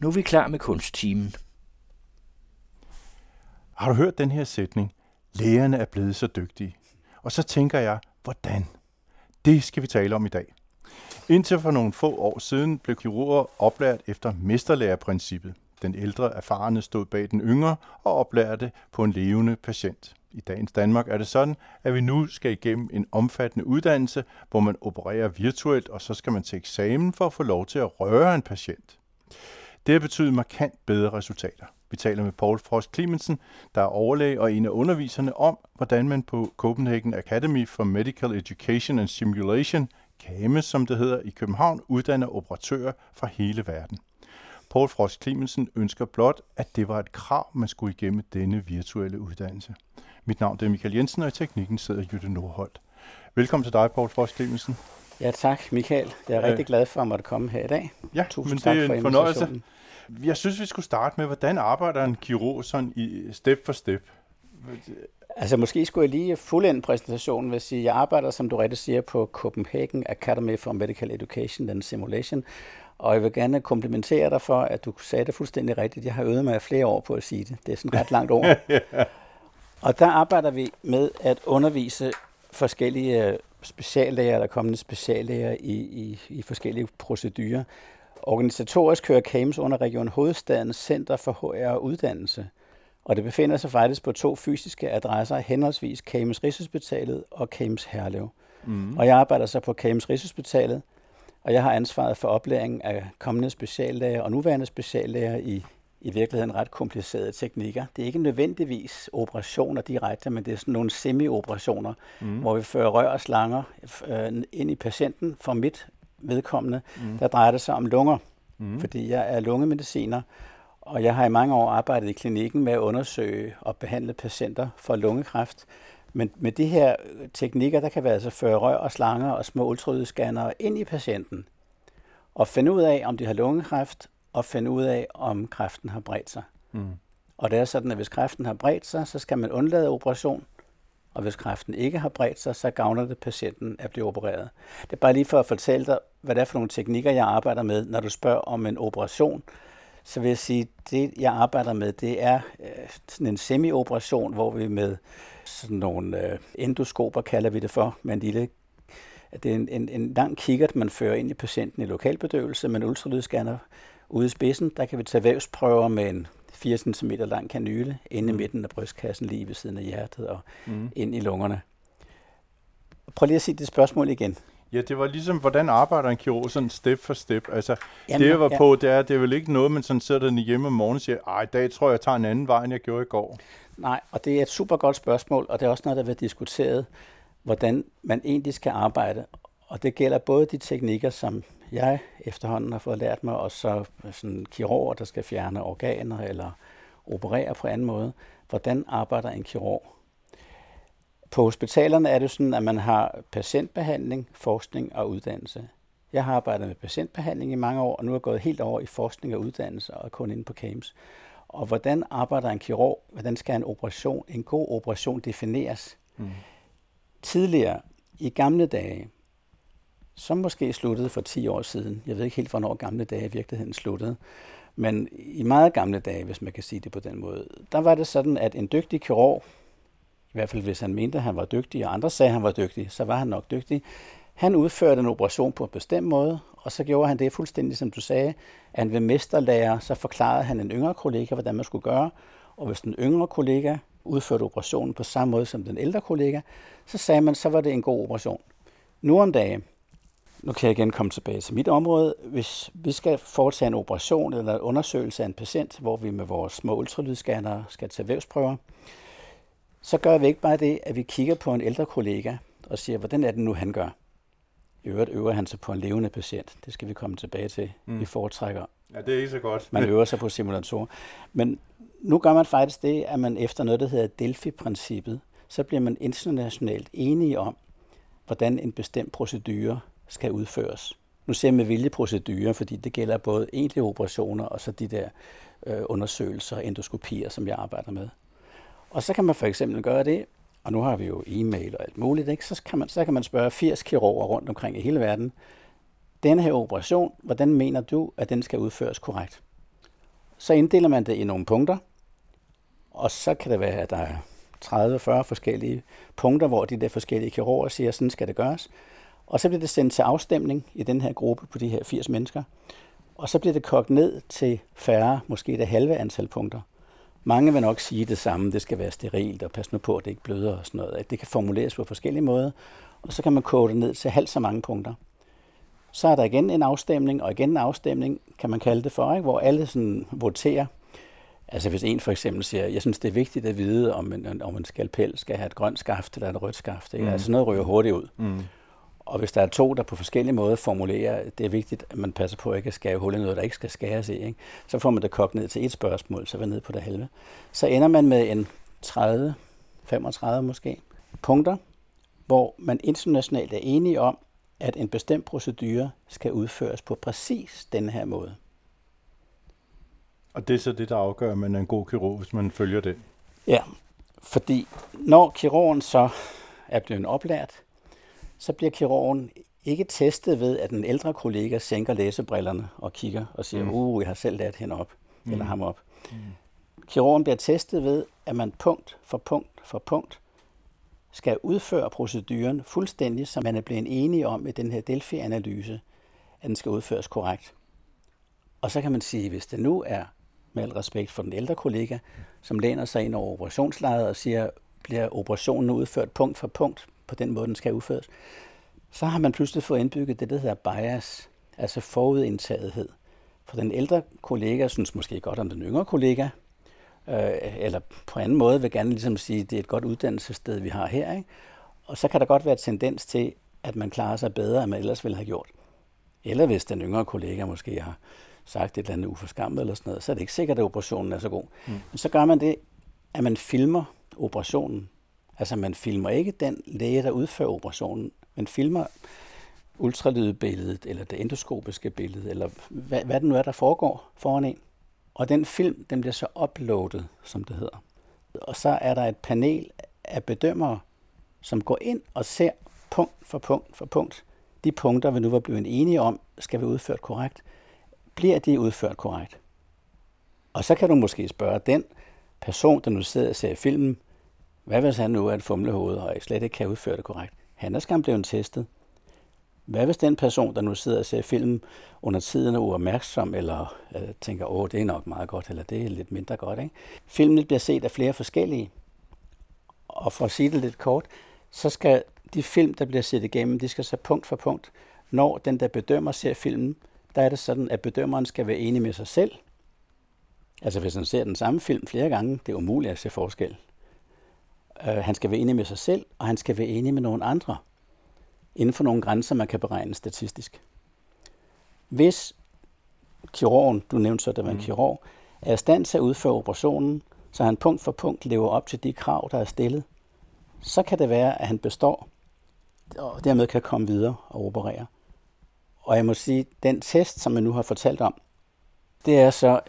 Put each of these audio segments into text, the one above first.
Nu er vi klar med kunsttimen. Har du hørt den her sætning? Lægerne er blevet så dygtige. Og så tænker jeg, hvordan? Det skal vi tale om i dag. Indtil for nogle få år siden blev kirurger oplært efter mesterlærerprincippet. Den ældre erfarne stod bag den yngre og oplærte på en levende patient. I dagens Danmark er det sådan, at vi nu skal igennem en omfattende uddannelse, hvor man opererer virtuelt, og så skal man til eksamen for at få lov til at røre en patient. Det har betydet markant bedre resultater. Vi taler med Paul Frost Clemensen, der er overlæge og en af underviserne om, hvordan man på Copenhagen Academy for Medical Education and Simulation, KAME som det hedder i København, uddanner operatører fra hele verden. Paul Frost Clemensen ønsker blot, at det var et krav, man skulle igennem denne virtuelle uddannelse. Mit navn er Michael Jensen, og i teknikken sidder Jytte Nordholt. Velkommen til dig, Paul Frost Clemensen. Ja, tak Michael. Jeg er rigtig glad for at måtte komme her i dag. Ja, Tusind men det er en fornøjelse. Jeg synes, vi skulle starte med, hvordan arbejder en kirurg sådan i step for step? Altså måske skulle jeg lige fuldende præsentationen ved at sige, at jeg arbejder, som du rigtig siger, på Copenhagen Academy for Medical Education and Simulation, og jeg vil gerne komplimentere dig for, at du sagde det fuldstændig rigtigt. Jeg har øvet mig flere år på at sige det. Det er sådan ret langt ord. Og der arbejder vi med at undervise forskellige speciallæger eller kommende speciallæger i, i, i forskellige procedurer. Organisatorisk kører CAMES under Region Hovedstadens Center for HR Uddannelse. Og det befinder sig faktisk på to fysiske adresser, henholdsvis CAMES Rigshospitalet og CAMES Herlev. Mm. Og jeg arbejder så på CAMES Rigshospitalet, og jeg har ansvaret for oplæringen af kommende speciallæger og nuværende speciallæger i i virkeligheden ret komplicerede teknikker. Det er ikke nødvendigvis operationer direkte, men det er sådan nogle semi-operationer, mm. hvor vi fører rør og slanger øh, ind i patienten. For mit vedkommende, mm. der drejer det sig om lunger, mm. fordi jeg er lungemediciner, og jeg har i mange år arbejdet i klinikken med at undersøge og behandle patienter for lungekræft. Men med de her teknikker, der kan vi altså føre rør og slanger og små ultralydsscannere ind i patienten og finde ud af, om de har lungekræft, og finde ud af, om kræften har bredt sig. Mm. Og det er sådan, at hvis kræften har bredt sig, så skal man undlade operation, og hvis kræften ikke har bredt sig, så gavner det patienten at blive opereret. Det er bare lige for at fortælle dig, hvad det er for nogle teknikker, jeg arbejder med. Når du spørger om en operation, så vil jeg sige, at det, jeg arbejder med, det er øh, sådan en semi-operation, hvor vi med sådan nogle øh, endoskoper, kalder vi det for, med en lille det er en, en, en lang kikkert, man fører ind i patienten i lokalbedøvelse med en ultralydsscanner Ude i spidsen, der kan vi tage vævsprøver med en 4 cm lang kanyle inde i mm. midten af brystkassen, lige ved siden af hjertet og mm. ind i lungerne. Prøv lige at sige det spørgsmål igen. Ja, det var ligesom, hvordan arbejder en kirurg sådan step for step? Altså, Jamen, det jeg var ja. på, det er, det er vel ikke noget, man sådan sidder der hjemme om morgenen og siger, ej, i dag tror jeg, jeg tager en anden vej, end jeg gjorde i går. Nej, og det er et super godt spørgsmål, og det er også noget, der har diskuteret, hvordan man egentlig skal arbejde. Og det gælder både de teknikker, som jeg efterhånden har fået lært mig, og så sådan kirurger, der skal fjerne organer eller operere på anden måde. Hvordan arbejder en kirurg? På hospitalerne er det sådan, at man har patientbehandling, forskning og uddannelse. Jeg har arbejdet med patientbehandling i mange år, og nu er jeg gået helt over i forskning og uddannelse og kun inde på CAMES. Og hvordan arbejder en kirurg? Hvordan skal en operation, en god operation defineres? Mm. Tidligere, i gamle dage, som måske sluttede for 10 år siden. Jeg ved ikke helt, hvornår gamle dage i virkeligheden sluttede. Men i meget gamle dage, hvis man kan sige det på den måde, der var det sådan, at en dygtig kirurg, i hvert fald hvis han mente, at han var dygtig, og andre sagde, at han var dygtig, så var han nok dygtig. Han udførte en operation på en bestemt måde, og så gjorde han det fuldstændig, som du sagde, at han ved mesterlærer, så forklarede han en yngre kollega, hvordan man skulle gøre, og hvis den yngre kollega udførte operationen på samme måde som den ældre kollega, så sagde man, så var det en god operation. Nu om dagen, nu kan jeg igen komme tilbage til mit område. Hvis vi skal foretage en operation eller en undersøgelse af en patient, hvor vi med vores små ultralydsscanner skal tage vævsprøver, så gør vi ikke bare det, at vi kigger på en ældre kollega og siger, hvordan er det nu, han gør? I øvrigt øver han sig på en levende patient. Det skal vi komme tilbage til. Mm. Vi foretrækker. Ja, det er ikke så godt. Man øver sig på simulatorer. Men nu gør man faktisk det, at man efter noget, der hedder Delphi-princippet, så bliver man internationalt enige om, hvordan en bestemt procedure skal udføres. Nu ser jeg med vilje procedurer, fordi det gælder både egentlige operationer og så de der øh, undersøgelser og endoskopier, som jeg arbejder med. Og så kan man for eksempel gøre det, og nu har vi jo e-mail og alt muligt, ikke? Så, kan man, så kan man spørge 80 kirurger rundt omkring i hele verden, denne her operation, hvordan mener du, at den skal udføres korrekt? Så inddeler man det i nogle punkter, og så kan det være, at der er 30-40 forskellige punkter, hvor de der forskellige kirurger siger, sådan skal det gøres. Og så bliver det sendt til afstemning i den her gruppe på de her 80 mennesker. Og så bliver det kogt ned til færre, måske det halve antal punkter. Mange vil nok sige det samme, det skal være sterilt, og pas nu på, at det ikke bløder og sådan noget. Det kan formuleres på forskellige måder, og så kan man koge det ned til halvt så mange punkter. Så er der igen en afstemning, og igen en afstemning, kan man kalde det for, ikke? hvor alle sådan voterer. Altså hvis en for eksempel siger, jeg synes det er vigtigt at vide, om en, om en skalpel skal have et grønt skaft eller et rødt skaft. Ikke? Mm. Altså noget ryger hurtigt ud. Mm. Og hvis der er to, der på forskellige måder formulerer, det er vigtigt, at man passer på at ikke at skære hul i noget, der ikke skal skæres i, ikke? så får man det kogt ned til et spørgsmål, så er ned på det halve. Så ender man med en 30, 35 måske, punkter, hvor man internationalt er enige om, at en bestemt procedure skal udføres på præcis den her måde. Og det er så det, der afgør, at man er en god kirurg, hvis man følger det? Ja, fordi når kirurgen så er blevet oplært, så bliver kirurgen ikke testet ved, at en ældre kollega sænker læsebrillerne og kigger og siger, mm. uh, jeg har selv lært hende op, mm. eller ham op. Mm. Kirurgen bliver testet ved, at man punkt for punkt for punkt skal udføre proceduren fuldstændig, som man er blevet enige om i den her Delphi-analyse, at den skal udføres korrekt. Og så kan man sige, hvis det nu er med al respekt for den ældre kollega, som læner sig ind over operationslejret og siger, bliver operationen udført punkt for punkt på den måde, den skal udføres, så har man pludselig fået indbygget det, der hedder bias, altså forudindtagethed. For den ældre kollega synes måske godt om den yngre kollega, øh, eller på anden måde vil gerne ligesom sige, at det er et godt uddannelsessted, vi har her. Ikke? Og så kan der godt være tendens til, at man klarer sig bedre, end man ellers ville have gjort. Eller hvis den yngre kollega måske har sagt et eller andet uforskammet eller sådan noget, så er det ikke sikkert, at operationen er så god. Mm. Men så gør man det, at man filmer operationen. Altså man filmer ikke den læge, der udfører operationen. Man filmer ultralydbilledet, eller det endoskopiske billede, eller hvad, hvad det nu er, der foregår foran en. Og den film, den bliver så uploadet, som det hedder. Og så er der et panel af bedømmere, som går ind og ser punkt for punkt for punkt. De punkter, vi nu var blevet enige om, skal vi udført korrekt. Bliver de udført korrekt? Og så kan du måske spørge den person, der nu sidder og ser filmen, hvad hvis han nu er et fumlehoved og slet ikke kan udføre det korrekt? Han er skam blevet testet. Hvad hvis den person, der nu sidder og ser filmen, under tiden er uopmærksom, eller øh, tænker, åh, det er nok meget godt, eller det er lidt mindre godt. Ikke? Filmen bliver set af flere forskellige. Og for at sige det lidt kort, så skal de film, der bliver set igennem, de skal så punkt for punkt. Når den, der bedømmer, ser filmen, der er det sådan, at bedømmeren skal være enig med sig selv. Altså hvis han ser den samme film flere gange, det er umuligt at se forskel. Uh, han skal være enig med sig selv, og han skal være enig med nogle andre inden for nogle grænser, man kan beregne statistisk. Hvis kirurgen, du nævnte så, at det var en mm. kirurg, er i stand til at udføre operationen, så han punkt for punkt lever op til de krav, der er stillet, så kan det være, at han består, og dermed kan komme videre og operere. Og jeg må sige, den test, som jeg nu har fortalt om, det er så,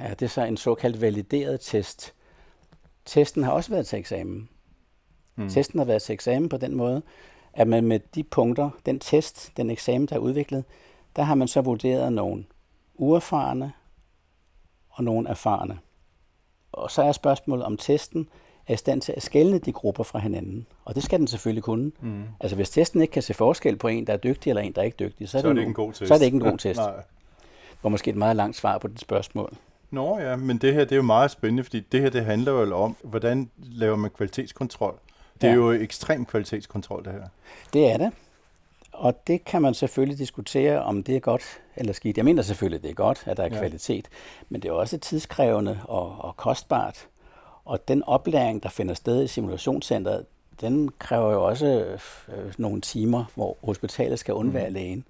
ja, det er så en såkaldt valideret test. Testen har også været til eksamen. Mm. Testen har været til eksamen på den måde, at man med de punkter, den test, den eksamen, der er udviklet, der har man så vurderet nogle uerfarne og nogle erfarne. Og så er spørgsmålet om testen er i stand til at skelne de grupper fra hinanden. Og det skal den selvfølgelig kunne. Mm. Altså hvis testen ikke kan se forskel på en, der er dygtig, eller en, der er ikke dygtig, så er, så det, er det ikke en god test. Så er det ikke en god test. Nej. Det var måske et meget langt svar på dit spørgsmål. Nå ja, men det her det er jo meget spændende, fordi det her det handler jo om, hvordan laver man kvalitetskontrol. Det er ja. jo ekstrem kvalitetskontrol, det her. Det er det. Og det kan man selvfølgelig diskutere, om det er godt eller skidt. Jeg mener selvfølgelig, det er godt, at der er ja. kvalitet, men det er også tidskrævende og, og kostbart. Og den oplæring, der finder sted i simulationscenteret, den kræver jo også øh, nogle timer, hvor hospitalet skal undvære mm. lægen.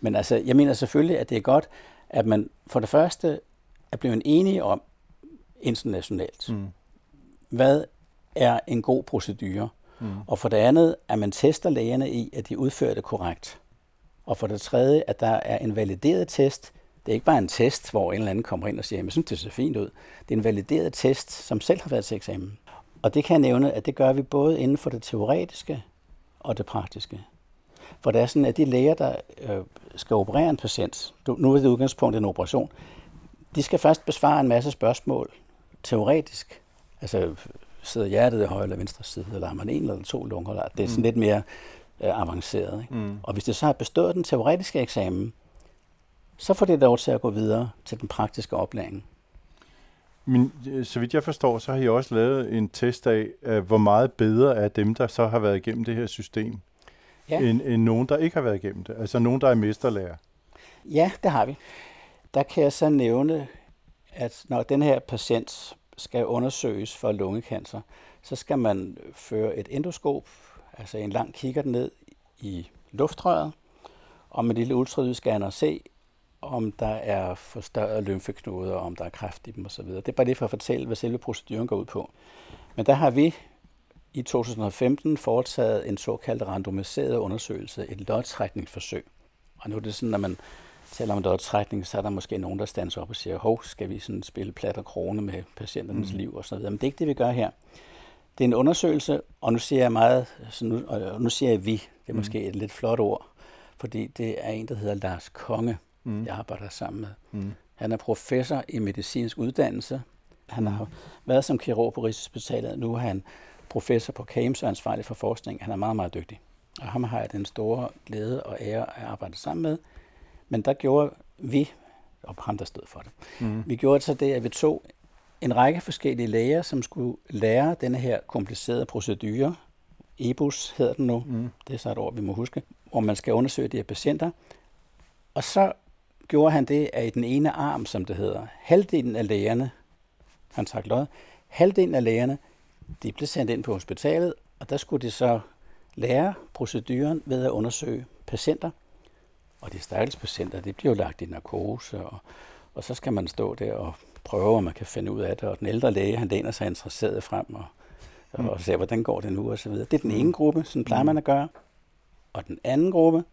Men altså, jeg mener selvfølgelig, at det er godt, at man for det første er blevet enige om internationalt, mm. hvad er en god procedure. Mm. Og for det andet, at man tester lægerne i, at de udfører det korrekt. Og for det tredje, at der er en valideret test. Det er ikke bare en test, hvor en eller anden kommer ind og siger, jeg synes, det ser fint ud. Det er en valideret test, som selv har været til eksamen. Og det kan jeg nævne, at det gør vi både inden for det teoretiske og det praktiske. For det er sådan, at de læger, der øh, skal operere en patient, nu er det udgangspunkt en operation, De skal først besvare en masse spørgsmål teoretisk. Altså, sidder hjertet i højre eller venstre side, eller har man en eller to lunger? Det er sådan mm. lidt mere øh, avanceret. Ikke? Mm. Og hvis det så har bestået den teoretiske eksamen, så får det lov til at gå videre til den praktiske oplæring. Men øh, så vidt jeg forstår, så har I også lavet en test af, hvor meget bedre er dem, der så har været igennem det her system, ja. end, end nogen, der ikke har været igennem det. Altså nogen, der er mesterlærer. Ja, det har vi. Der kan jeg så nævne, at når den her patient skal undersøges for lungekancer, så skal man føre et endoskop, altså en lang kigger ned i luftrøret, og med en lille ultralydsscanner se, om der er forstørrede lymfeknuder, om der er kræft i dem osv. Det er bare lige for at fortælle, hvad selve proceduren går ud på. Men der har vi i 2015 foretaget en såkaldt randomiseret undersøgelse, et lodtrækningsforsøg. Og nu er det sådan, at man taler om lodtrækning, så er der måske nogen, der standser op og siger, hov, skal vi sådan spille plat og krone med patienternes mm. liv og sådan noget. Men det er ikke det, vi gør her. Det er en undersøgelse, og nu siger jeg meget, så nu, og nu siger jeg vi, det er mm. måske et lidt flot ord, fordi det er en, der hedder Lars Konge, mm. jeg arbejder sammen med. Mm. Han er professor i medicinsk uddannelse. Han har været som kirurg på Rigshospitalet. Nu er han professor på CAMS og ansvarlig for forskning. Han er meget, meget dygtig. Og ham har jeg den store glæde og ære at arbejde sammen med. Men der gjorde vi, og ham der stod for det, mm. vi gjorde så det, at vi tog en række forskellige læger, som skulle lære denne her komplicerede procedure. EBUS hedder den nu, mm. det er så et ord, vi må huske, hvor man skal undersøge de her patienter. Og så gjorde han det, at i den ene arm, som det hedder, halvdelen af lægerne, han sagt lod, halvdelen af lægerne, de blev sendt ind på hospitalet, og der skulle de så lære proceduren ved at undersøge patienter. Og de stakkels patienter, de bliver jo lagt i narkose, og, og så skal man stå der og prøve, om man kan finde ud af det. Og den ældre læge, han læner sig interesseret frem og, mm. og ser, hvordan går det nu, og så videre. Det er den ene gruppe, sådan plejer man at gøre. Og den anden gruppe,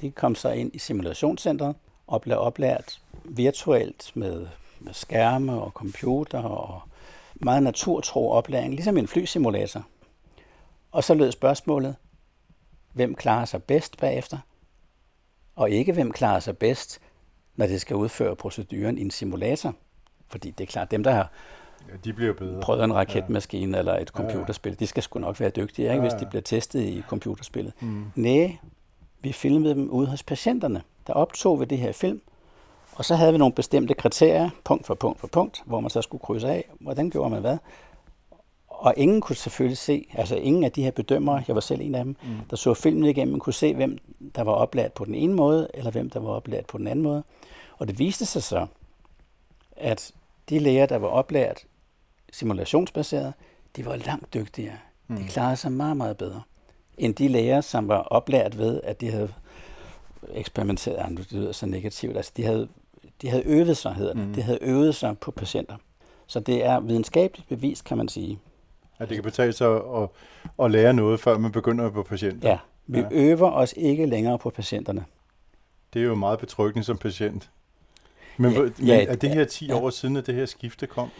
de kom så ind i simulationscentret og blev oplært virtuelt med, med skærme og computer og meget naturtro oplæring, ligesom en flysimulator. Og så lød spørgsmålet, hvem klarer sig bedst bagefter? Og ikke hvem klarer sig bedst, når det skal udføre proceduren i en simulator. Fordi det er klart, dem der har ja, de bliver bedre. prøvet en raketmaskine ja. eller et computerspil, ja, ja. de skal sgu nok være dygtige, ikke, ja, ja. hvis de bliver testet i computerspillet. Mm. Nej, vi filmede dem ude hos patienterne. Der optog vi det her film, og så havde vi nogle bestemte kriterier, punkt for punkt for punkt, hvor man så skulle krydse af, hvordan gjorde man hvad. Og ingen kunne selvfølgelig se, altså ingen af de her bedømmere, jeg var selv en af dem, mm. der så filmen igennem, kunne se, hvem der var oplært på den ene måde, eller hvem der var oplært på den anden måde. Og det viste sig så, at de læger, der var oplært simulationsbaseret, de var langt dygtigere. Mm. De klarede sig meget, meget bedre, end de læger, som var oplært ved, at de havde eksperimenteret, det lyder så negativt, altså de havde, de havde øvet sig, hedder det. Mm. De havde øvet sig på patienter. Så det er videnskabeligt bevis, kan man sige. At det kan betale sig at, at lære noget, før man begynder på patienter. Ja, vi ja. øver os ikke længere på patienterne. Det er jo meget betryggende som patient. Men, ja, men ja, er det her 10 ja. år siden, at det her skifte kom?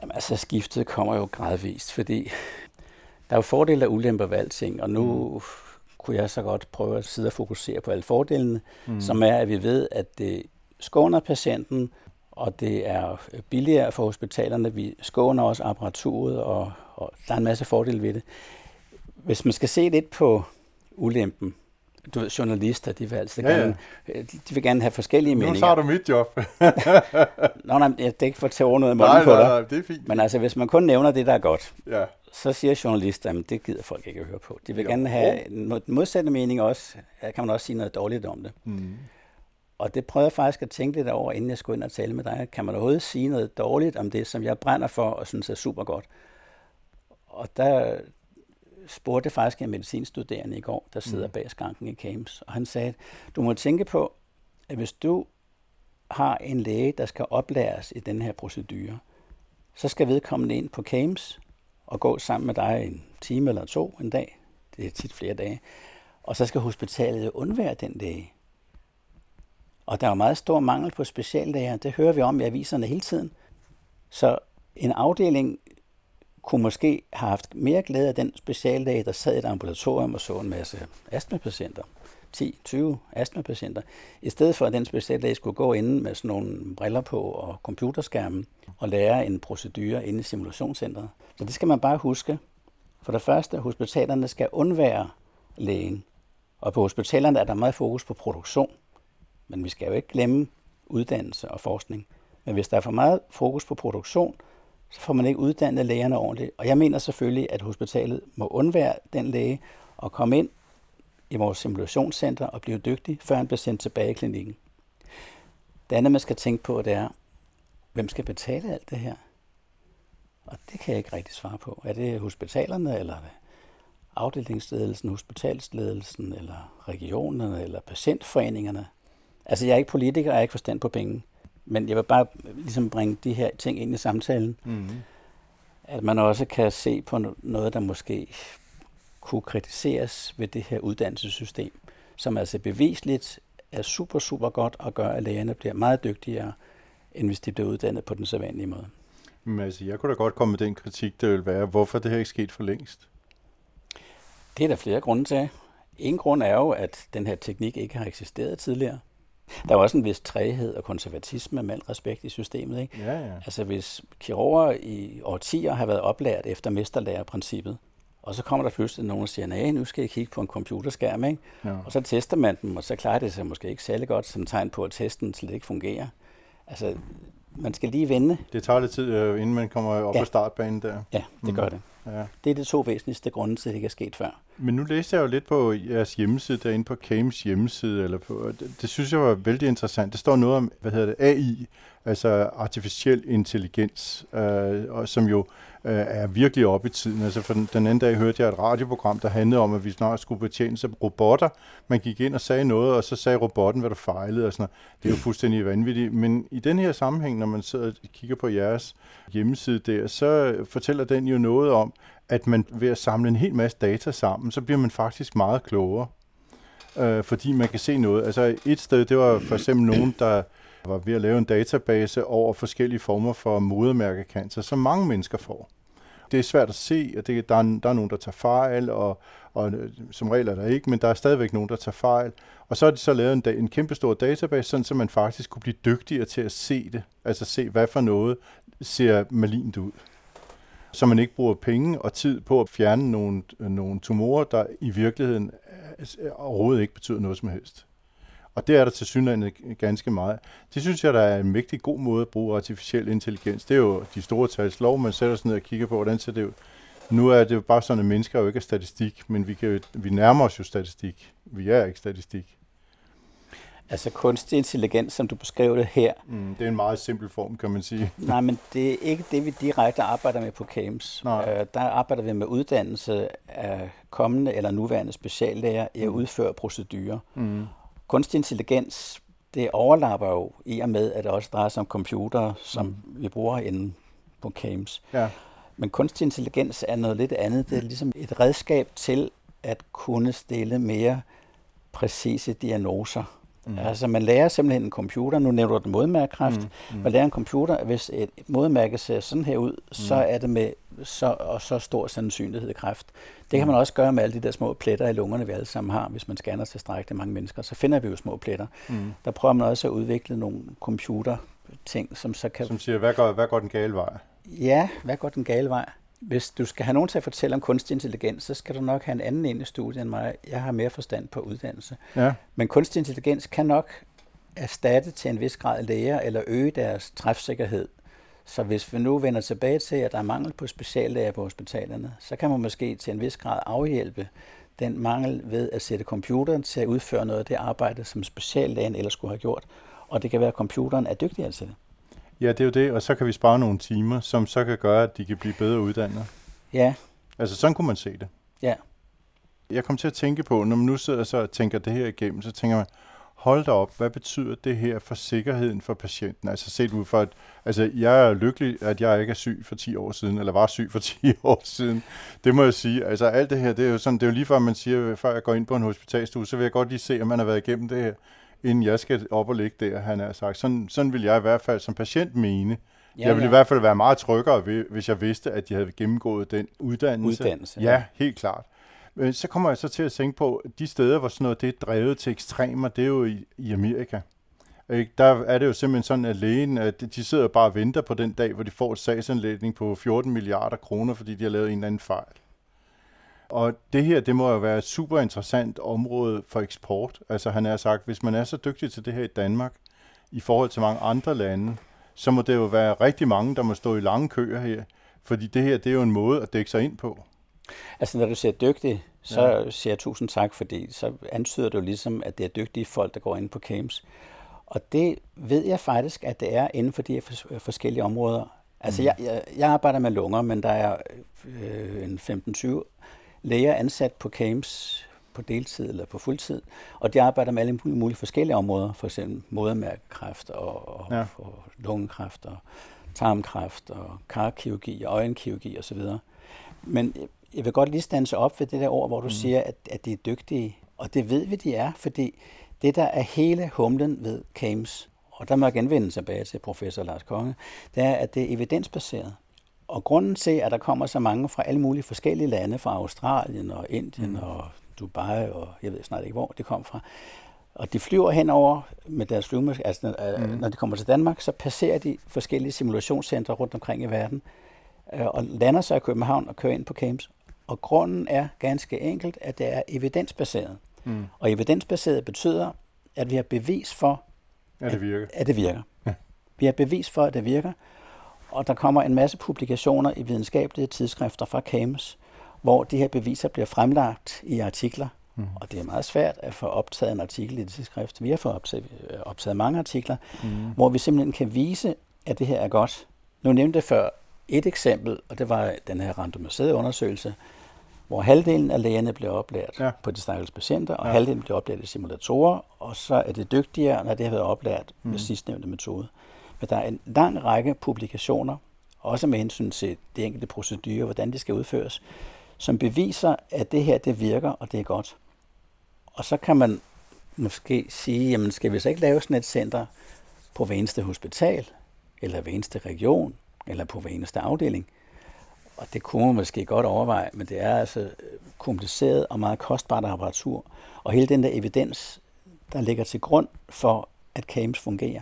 Jamen altså, skiftet kommer jo gradvist, fordi der er jo fordele og ulemper ved alting, og nu mm. kunne jeg så godt prøve at sidde og fokusere på alle fordelene, mm. som er, at vi ved, at det skåner patienten, og det er billigere for hospitalerne. Vi skåner også apparaturet, og, og der er en masse fordele ved det. Hvis man skal se lidt på ulempen, du ved, journalister, de vil, altså ja, gerne, ja. de vil gerne have forskellige nu meninger. Nu tager du mit job. Nå, nej, det er ikke for at tage over noget nej, på nej, dig. Nej, det er fint. Men altså, hvis man kun nævner det, der er godt, ja. så siger journalister, at det gider folk ikke at høre på. De vil jo. gerne have en modsatte mening også. Her kan man også sige noget dårligt om det. Mm. Og det prøvede jeg faktisk at tænke lidt over, inden jeg skulle ind og tale med dig. Kan man overhovedet sige noget dårligt om det, som jeg brænder for og synes er super godt? Og der spurgte faktisk en medicinstuderende i går, der sidder mm. bag skranken i CAMS, og han sagde, du må tænke på, at hvis du har en læge, der skal oplæres i den her procedure, så skal vedkommende ind på CAMS og gå sammen med dig en time eller to en dag. Det er tit flere dage. Og så skal hospitalet undvære den læge. Og der er jo meget stor mangel på speciallæger. Det hører vi om i aviserne hele tiden. Så en afdeling kunne måske have haft mere glæde af den speciallæge, der sad i et ambulatorium og så en masse astmapatienter 10-20 astmapatienter, i stedet for at den speciallæge skulle gå ind med sådan nogle briller på og computerskærmen og lære en procedure inde i simulationscentret. Så det skal man bare huske. For det første, hospitalerne skal undvære lægen. Og på hospitalerne er der meget fokus på produktion. Men vi skal jo ikke glemme uddannelse og forskning. Men hvis der er for meget fokus på produktion, så får man ikke uddannet lægerne ordentligt. Og jeg mener selvfølgelig, at hospitalet må undvære den læge og komme ind i vores simulationscenter og blive dygtig, før han bliver sendt tilbage i klinikken. Det andet, man skal tænke på, det er, hvem skal betale alt det her? Og det kan jeg ikke rigtig svare på. Er det hospitalerne, eller er det afdelingsledelsen, hospitalsledelsen, eller regionerne, eller patientforeningerne? Altså, jeg er ikke politiker, og jeg har ikke forstand på penge. Men jeg vil bare ligesom bringe de her ting ind i samtalen. Mm. At man også kan se på noget, der måske kunne kritiseres ved det her uddannelsessystem, som altså bevisligt er super, super godt og gør, at lægerne bliver meget dygtigere, end hvis de bliver uddannet på den sædvanlige måde. Men altså, jeg kunne da godt komme med den kritik, der vil være, hvorfor det her ikke sket for længst? Det er der flere grunde til. En grund er jo, at den her teknik ikke har eksisteret tidligere. Der er også en vis træhed og konservatisme med al respekt i systemet. Ikke? Ja, ja. Altså hvis kirurger i årtier har været oplært efter mesterlærerprincippet, og så kommer der pludselig nogen og siger, nej, nu skal jeg kigge på en computerskærm, ikke? Ja. og så tester man dem, og så klarer det sig måske ikke særlig godt som tegn på, at testen slet ikke fungerer. Altså, man skal lige vende. Det tager lidt tid, øh, inden man kommer op ja. på startbanen der. Ja, det gør mm. det. Ja. Det er de to væsentligste grunde til, at det ikke er sket før. Men nu læste jeg jo lidt på jeres hjemmeside, derinde på Kames hjemmeside, eller på, det, det synes jeg var vældig interessant. Der står noget om, hvad hedder det, AI, altså artificiel intelligens, øh, og som jo øh, er virkelig oppe i tiden. Altså for den, den anden dag hørte jeg et radioprogram, der handlede om, at vi snart skulle betjene sig robotter. Man gik ind og sagde noget, og så sagde robotten, hvad der fejlede og sådan noget. Det er jo fuldstændig vanvittigt. Men i den her sammenhæng, når man sidder og kigger på jeres hjemmeside der, så fortæller den jo noget om, at man ved at samle en hel masse data sammen, så bliver man faktisk meget klogere. Øh, fordi man kan se noget. Altså et sted, det var for eksempel nogen, der var ved at lave en database over forskellige former for modermærkekancer, som mange mennesker får. Det er svært at se, og det, der, er, der er nogen, der tager fejl, og, og øh, som regel er der ikke, men der er stadigvæk nogen, der tager fejl. Og så har de så lavet en, en kæmpestor database, sådan så man faktisk kunne blive dygtigere til at se det. Altså se, hvad for noget ser malint ud så man ikke bruger penge og tid på at fjerne nogle, nogle tumorer, der i virkeligheden øh, overhovedet ikke betyder noget som helst. Og det er der til synligheden ganske meget. Det synes jeg, der er en mægtig god måde at bruge artificiel intelligens. Det er jo de store tals lov, man sætter sig ned og kigger på, hvordan ser det ud. Nu er det jo bare sådan, at mennesker jo ikke er statistik, men vi, kan vi nærmer os jo statistik. Vi er ikke statistik. Altså kunstig intelligens, som du beskrev det her. Mm, det er en meget simpel form, kan man sige. Nej, men det er ikke det, vi direkte arbejder med på CAMS. Nej. Uh, der arbejder vi med uddannelse af kommende eller nuværende speciallæger i at mm. udføre procedurer. Mm. Kunstig intelligens, det overlapper jo i og med, at det også drejer sig om computer, som mm. vi bruger inden på CAMS. Ja. Men kunstig intelligens er noget lidt andet. Det er ligesom et redskab til at kunne stille mere præcise diagnoser Mm. Altså man lærer simpelthen en computer, nu nævner du den modmærkekræft, mm. Mm. man lærer en computer, hvis et modmærke ser sådan her ud, mm. så er det med så, og så stor sandsynlighed kræft. Det kan man også gøre med alle de der små pletter i lungerne, vi alle sammen har, hvis man scanner til strækte mange mennesker. Så finder vi jo små pletter. Mm. Der prøver man også at udvikle nogle computer ting, som så kan... Som siger, hvad går, hvad går den gale vej? Ja, hvad går den gale vej? Hvis du skal have nogen til at fortælle om kunstig intelligens, så skal du nok have en anden ind i studiet end mig. Jeg har mere forstand på uddannelse. Ja. Men kunstig intelligens kan nok erstatte til en vis grad læger eller øge deres træfsikkerhed. Så hvis vi nu vender tilbage til, at der er mangel på speciallæger på hospitalerne, så kan man måske til en vis grad afhjælpe den mangel ved at sætte computeren til at udføre noget af det arbejde, som speciallægen ellers skulle have gjort. Og det kan være, at computeren er dygtigere til det. Ja, det er jo det, og så kan vi spare nogle timer, som så kan gøre, at de kan blive bedre uddannet. Ja. Altså, sådan kunne man se det. Ja. Jeg kom til at tænke på, når man nu sidder så og tænker det her igennem, så tænker man, hold da op, hvad betyder det her for sikkerheden for patienten? Altså set ud for, at altså, jeg er lykkelig, at jeg ikke er syg for 10 år siden, eller var syg for 10 år siden. Det må jeg sige. Altså alt det her, det er jo sådan, det er jo lige før man siger, før jeg går ind på en hospitalstue, så vil jeg godt lige se, om man har været igennem det her inden jeg skal op og ligge der, han har sagt. Sådan, sådan vil jeg i hvert fald som patient mene. Ja, jeg ville ja. i hvert fald være meget tryggere, hvis jeg vidste, at de havde gennemgået den uddannelse. Uddannelse, ja. ja. helt klart. Øh, så kommer jeg så til at tænke på, de steder, hvor sådan noget det er drevet til ekstremer, det er jo i, i Amerika. Der er det jo simpelthen sådan, at lægen, at de sidder bare og venter på den dag, hvor de får et sagsanlægning på 14 milliarder kroner, fordi de har lavet en eller anden fejl. Og det her, det må jo være et super interessant område for eksport. Altså han har sagt, hvis man er så dygtig til det her i Danmark, i forhold til mange andre lande, så må det jo være rigtig mange, der må stå i lange køer her. Fordi det her, det er jo en måde at dække sig ind på. Altså når du siger dygtig, så ja. siger jeg tusind tak, fordi så antyder du ligesom, at det er dygtige folk, der går ind på camps. Og det ved jeg faktisk, at det er inden for de her forskellige områder. Altså, mm. jeg, jeg, jeg arbejder med lunger, men der er øh, en 15-20 læger ansat på camps på deltid eller på fuldtid, og de arbejder med alle mulige forskellige områder, for eksempel modermærkekræft og, og, ja. og lungekræft og tarmkræft og karkirurgi og øjenkirurgi osv. Men jeg vil godt lige stanse op ved det der ord, hvor du mm. siger, at, at de er dygtige, og det ved vi, de er, fordi det, der er hele humlen ved CAMS, og der må jeg genvende tilbage til professor Lars Konge, det er, at det er evidensbaseret. Og grunden til, at der kommer så mange fra alle mulige forskellige lande, fra Australien og Indien mm. og Dubai, og jeg ved snart ikke, hvor det kom fra, og de flyver henover med deres flyvemaskiner, altså mm. når de kommer til Danmark, så passerer de forskellige simulationscentre rundt omkring i verden, øh, og lander sig i København og kører ind på camps. Og grunden er ganske enkelt, at det er evidensbaseret. Mm. Og evidensbaseret betyder, at vi har bevis for, at det virker. At, at det virker. Ja. Vi har bevis for, at det virker, og der kommer en masse publikationer i videnskabelige tidsskrifter fra CAMS, hvor de her beviser bliver fremlagt i artikler. Mm. Og det er meget svært at få optaget en artikel i det tidsskrift. Vi har fået optaget, optaget mange artikler, mm. hvor vi simpelthen kan vise, at det her er godt. Nu nævnte jeg før et eksempel, og det var den her randomiserede undersøgelse, hvor halvdelen af lægerne blev oplært ja. på de stakkels patienter, og ja. halvdelen blev oplært i simulatorer, og så er det dygtigere, når det har været oplært mm. med sidstnævnte metode. Men der er en lang række publikationer, også med hensyn til de enkelte procedurer, hvordan de skal udføres, som beviser, at det her det virker, og det er godt. Og så kan man måske sige, jamen skal vi så ikke lave sådan et center på hver eneste hospital, eller hver eneste region, eller på hver eneste afdeling? Og det kunne man måske godt overveje, men det er altså øh, kompliceret og meget kostbart apparatur. Og hele den der evidens, der ligger til grund for, at CAMS fungerer,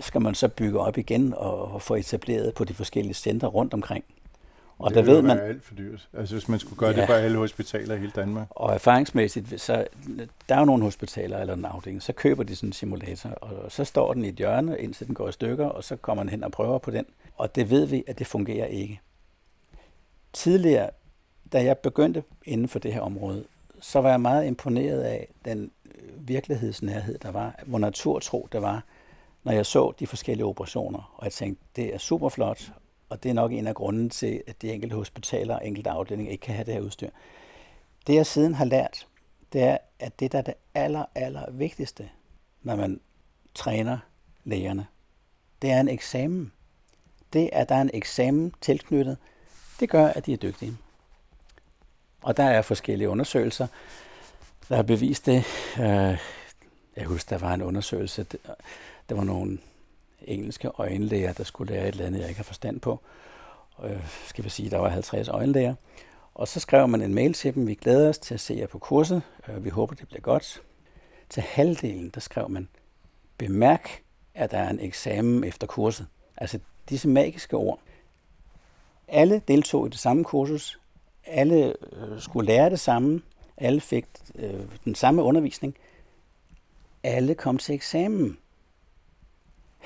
skal man så bygge op igen og få etableret på de forskellige centre rundt omkring. Og det der ved man alt for dyrt. Altså hvis man skulle gøre ja, det på alle hospitaler i hele Danmark. Og erfaringsmæssigt, så der er jo nogle hospitaler eller en afdeling, så køber de sådan en simulator, og så står den i et hjørne, indtil den går i stykker, og så kommer man hen og prøver på den. Og det ved vi, at det fungerer ikke. Tidligere, da jeg begyndte inden for det her område, så var jeg meget imponeret af den øh, virkelighedsnærhed, der var, hvor naturtro der var, når jeg så de forskellige operationer. Og jeg tænkte, det er super flot, og det er nok en af grunden til, at de enkelte hospitaler og enkelte afdelinger ikke kan have det her udstyr. Det jeg siden har lært, det er, at det der er det aller, aller vigtigste, når man træner lægerne, det er en eksamen. Det, at der er en eksamen tilknyttet, det gør, at de er dygtige. Og der er forskellige undersøgelser, der har bevist det. Øh, jeg husker, der var en undersøgelse, der var nogle engelske øjenlæger, der skulle lære et eller andet, jeg ikke har forstand på. Øh, skal vi sige, der var 50 øjenlæger. Og så skrev man en mail til dem, vi glæder os til at se jer på kurset, øh, vi håber, det bliver godt. Til halvdelen, der skrev man, bemærk, at der er en eksamen efter kurset. Altså disse magiske ord. Alle deltog i det samme kursus, alle øh, skulle lære det samme, alle fik øh, den samme undervisning, alle kom til eksamen.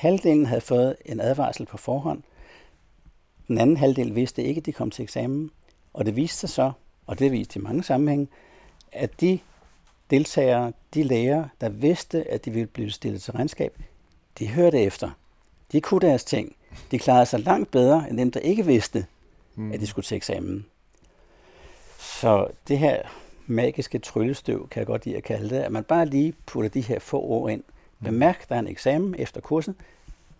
Halvdelen havde fået en advarsel på forhånd. Den anden halvdel vidste ikke, at de kom til eksamen. Og det viste sig så, og det viste i mange sammenhænge, at de deltagere, de læger, der vidste, at de ville blive stillet til regnskab, de hørte efter. De kunne deres ting. De klarede sig langt bedre, end dem, der ikke vidste, mm. at de skulle til eksamen. Så det her magiske tryllestøv, kan jeg godt lide at kalde det, at man bare lige putter de her få ord ind, Bemærk, der er en eksamen efter kurset.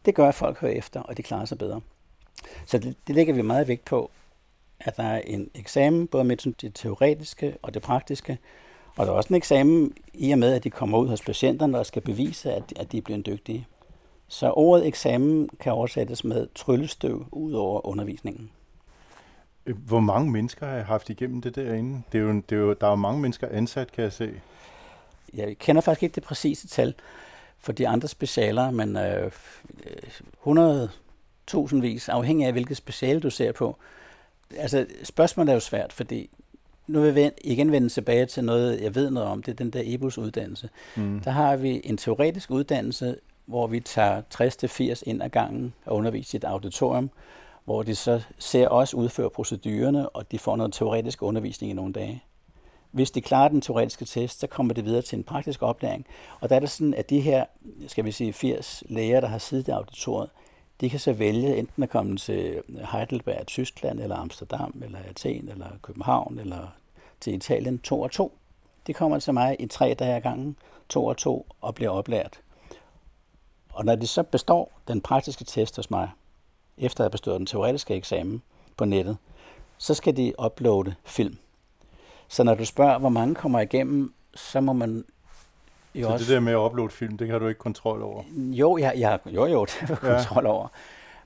Det gør, at folk hører efter, og de klarer sig bedre. Så det, det lægger vi meget vægt på, at der er en eksamen, både med det teoretiske og det praktiske, og der er også en eksamen i og med, at de kommer ud hos patienterne og skal bevise, at, at de er blevet dygtige. Så ordet eksamen kan oversættes med tryllestøv ud over undervisningen. Hvor mange mennesker har jeg haft igennem det derinde? Det er jo, det er jo, der er jo mange mennesker ansat, kan jeg se. Jeg kender faktisk ikke det præcise tal for de andre specialer, men øh, 100 tusindvis, afhængig af hvilket speciale du ser på. Altså, spørgsmålet er jo svært, fordi nu vil jeg igen vende tilbage til noget, jeg ved noget om, det er den der EBUS-uddannelse. Mm. Der har vi en teoretisk uddannelse, hvor vi tager 60-80 ind ad gangen og underviser i et auditorium, hvor de så ser os udføre procedurerne, og de får noget teoretisk undervisning i nogle dage. Hvis de klarer den teoretiske test, så kommer det videre til en praktisk oplæring. Og der er det sådan, at de her, skal vi sige, 80 læger, der har siddet i auditoriet, de kan så vælge enten at komme til Heidelberg, Tyskland, eller Amsterdam, eller Athen, eller København, eller til Italien, to og to. De kommer til mig i tre dage ad gangen, to og to, og bliver oplært. Og når de så består den praktiske test hos mig, efter at have bestået den teoretiske eksamen på nettet, så skal de uploade film. Så når du spørger, hvor mange kommer igennem, så må man jo så også... det der med at uploade film, det har du ikke kontrol over? Jo, jeg, jeg, jo, jo, det har jeg kontrol over.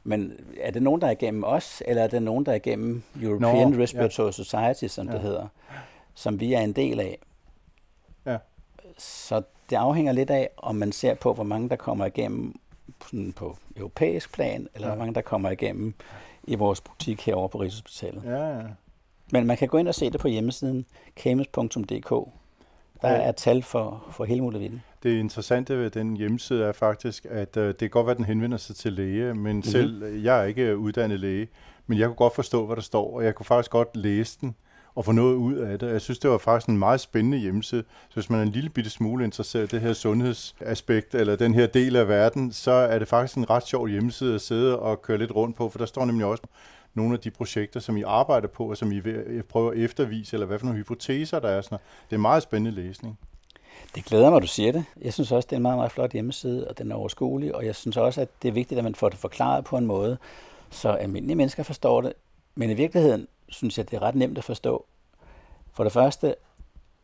Men er det nogen, der er igennem os, eller er det nogen, der er igennem European Nå, Respiratory ja. Society, som ja. det hedder, som vi er en del af? Ja. Så det afhænger lidt af, om man ser på, hvor mange der kommer igennem sådan på europæisk plan, eller ja. hvor mange der kommer igennem i vores butik herovre på Rigshospitalet. Ja, ja. Men man kan gå ind og se det på hjemmesiden kames.dk. Der er tal for, for hele muligheden. Det interessante ved den hjemmeside er faktisk, at uh, det kan godt være, at den henvender sig til læge, men mm-hmm. selv jeg er ikke uddannet læge, men jeg kunne godt forstå, hvad der står, og jeg kunne faktisk godt læse den og få noget ud af det. Jeg synes, det var faktisk en meget spændende hjemmeside. Så hvis man er en lille bitte smule interesseret i det her sundhedsaspekt, eller den her del af verden, så er det faktisk en ret sjov hjemmeside at sidde og køre lidt rundt på, for der står nemlig også nogle af de projekter, som I arbejder på, og som I prøver at eftervise, eller hvad for nogle hypoteser, der er. Sådan det er meget spændende læsning. Det glæder mig, at du siger det. Jeg synes også, det er en meget, meget flot hjemmeside, og den er overskuelig, og jeg synes også, at det er vigtigt, at man får det forklaret på en måde, så almindelige mennesker forstår det. Men i virkeligheden synes jeg, det er ret nemt at forstå. For det første,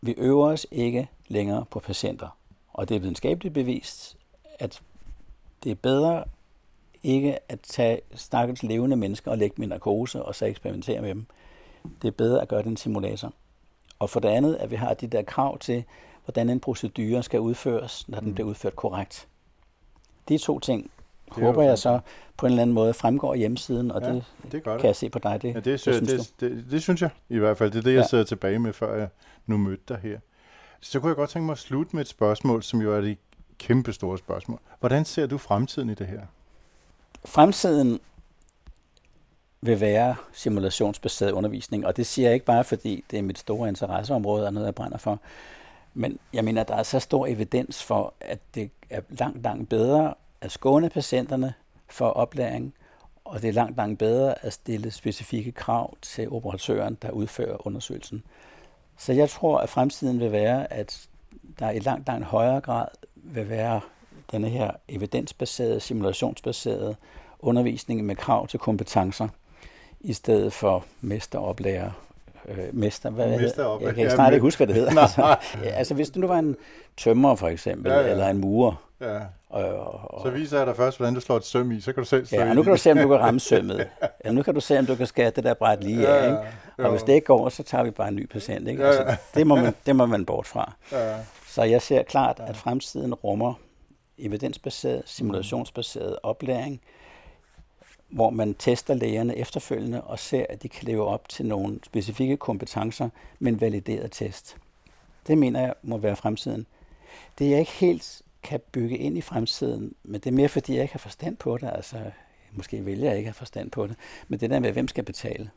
vi øver os ikke længere på patienter. Og det er videnskabeligt bevist, at det er bedre ikke at tage stakkels levende mennesker og lægge dem i narkose og så eksperimentere med dem. Det er bedre at gøre det en simulator. Og for det andet, at vi har de der krav til, hvordan en procedure skal udføres, når den mm. bliver udført korrekt. De to ting det håber jeg så på en eller anden måde fremgår hjemmesiden, og ja, det, det kan det. jeg se på dig. Det, ja, det, det, synes det, det, det synes jeg i hvert fald. Det er det, jeg ja. sidder tilbage med, før jeg nu mødte dig her. Så kunne jeg godt tænke mig at slutte med et spørgsmål, som jo er det kæmpe store spørgsmål. Hvordan ser du fremtiden i det her? Fremtiden vil være simulationsbaseret undervisning, og det siger jeg ikke bare, fordi det er mit store interesseområde og noget, jeg brænder for. Men jeg mener, der er så stor evidens for, at det er langt, langt bedre at skåne patienterne for oplæring, og det er langt, langt bedre at stille specifikke krav til operatøren, der udfører undersøgelsen. Så jeg tror, at fremtiden vil være, at der i langt, langt højere grad vil være denne her evidensbaserede, simulationsbaserede undervisning med krav til kompetencer, i stedet for mesteroplærer øh, mester, hvad mester jeg kan snart ikke huske, hvad det hedder. altså, altså, hvis du nu var en tømrer for eksempel, ja, ja. eller en murer, ja. Og, og, så viser jeg dig først, hvordan du slår et søm i, så kan du selv Ja, og nu kan du se, om du kan ramme sømmet. ja, nu kan du se, om du kan skære det der bræt lige af. Ikke? Og ja. hvis det ikke går, så tager vi bare en ny patient. Ikke? Altså, det, må man, det må man bort fra. Ja. Så jeg ser klart, at fremtiden rummer evidensbaseret, simulationsbaseret oplæring, hvor man tester lægerne efterfølgende og ser, at de kan leve op til nogle specifikke kompetencer med en valideret test. Det mener jeg må være fremtiden. Det jeg ikke helt kan bygge ind i fremtiden, men det er mere fordi, jeg ikke har forstand på det. Altså, måske vælger jeg ikke at have forstand på det. Men det der med, hvem skal betale,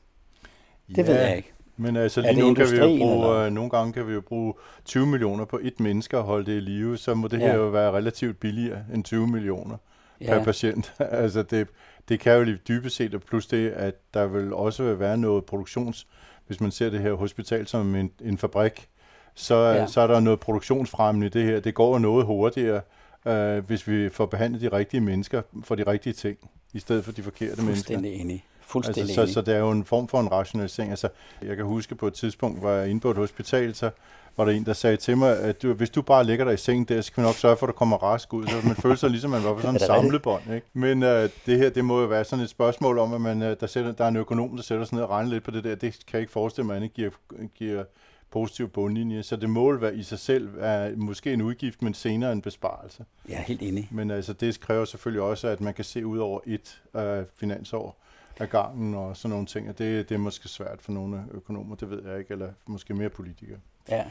det ja, ved jeg ikke. Men altså lige nu kan vi jo bruge, eller? nogle gange kan vi jo bruge 20 millioner på et menneske og holde det i live, så må det ja. her jo være relativt billigere end 20 millioner ja. per patient. altså det, det kan jo dybest set, og plus det, at der vil også være noget produktions, hvis man ser det her hospital som en, en fabrik, så, ja. så er der noget produktionsfremmende i det her. Det går noget hurtigere, øh, hvis vi får behandlet de rigtige mennesker for de rigtige ting, i stedet for de forkerte mennesker. Fuldstændig enig. Fuldstændig altså, så, så det er jo en form for en rationalisering. Altså, jeg kan huske på et tidspunkt, hvor jeg inde på et hospital, så var der en, der sagde til mig, at du, hvis du bare ligger der i sengen der, så kan vi nok sørge for, at du kommer rask ud. Så man føler sig ligesom, man var på sådan en samlebånd. Ikke? Men uh, det her, det må jo være sådan et spørgsmål om, at man, uh, der, sætter, der er en økonom, der sætter sig ned og regner lidt på det der. Det kan jeg ikke forestille mig, at det giver, giver positiv bundlinje. Så det må være i sig selv er måske en udgift, men senere en besparelse. Jeg er helt enig. Men altså, det kræver selvfølgelig også, at man kan se ud over et uh, finansår af gangen og sådan nogle ting. Og det, det er måske svært for nogle økonomer, det ved jeg ikke, eller måske mere politikere. Ja.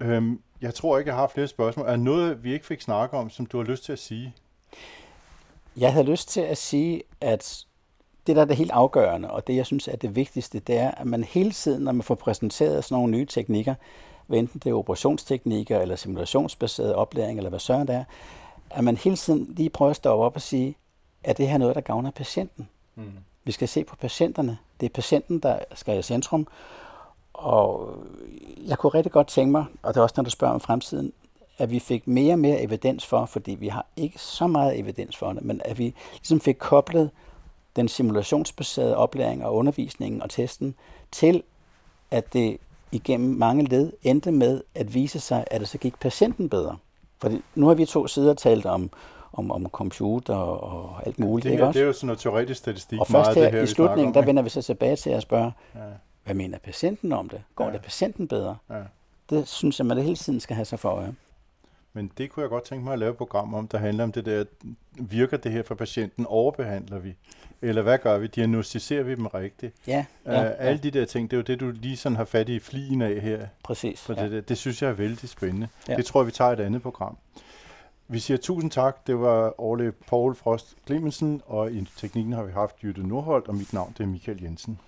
Øhm, jeg tror ikke, jeg har flere spørgsmål. Er noget, vi ikke fik snakket om, som du har lyst til at sige? Jeg havde lyst til at sige, at det, der er det helt afgørende, og det, jeg synes er det vigtigste, det er, at man hele tiden, når man får præsenteret sådan nogle nye teknikker, enten det er operationsteknikker, eller simulationsbaseret oplæring, eller hvad søren det er, at man hele tiden lige prøver at stoppe op og sige, er det her noget, der gavner patienten? Mm. Vi skal se på patienterne. Det er patienten, der skal i centrum. Og jeg kunne rigtig godt tænke mig, og det er også, når du spørger om fremtiden, at vi fik mere og mere evidens for, fordi vi har ikke så meget evidens for det, men at vi ligesom fik koblet den simulationsbaserede oplæring og undervisningen og testen til, at det igennem mange led endte med at vise sig, at det så gik patienten bedre. For nu har vi to sider talt om, om, om computer og alt muligt. Det, her, ikke også? det er jo sådan noget teoretisk statistik. Og først her, det her, i slutningen, der vender vi så tilbage til at spørge, ja. hvad mener patienten om det? Går ja. det patienten bedre? Ja. Det synes jeg, man det hele tiden skal have sig for øje. Men det kunne jeg godt tænke mig at lave et program om, der handler om det der, virker det her for patienten, overbehandler vi? Eller hvad gør vi? Diagnostiserer vi dem rigtigt? Ja. ja, uh, alle de der ting, det er jo det, du lige sådan har fat i flien af her. Præcis. For ja. det, det synes jeg er vældig spændende. Ja. Det tror jeg, vi tager et andet program. Vi siger tusind tak. Det var Orle Paul Frost Clemensen, og i teknikken har vi haft Jytte Nordholt, og mit navn det er Michael Jensen.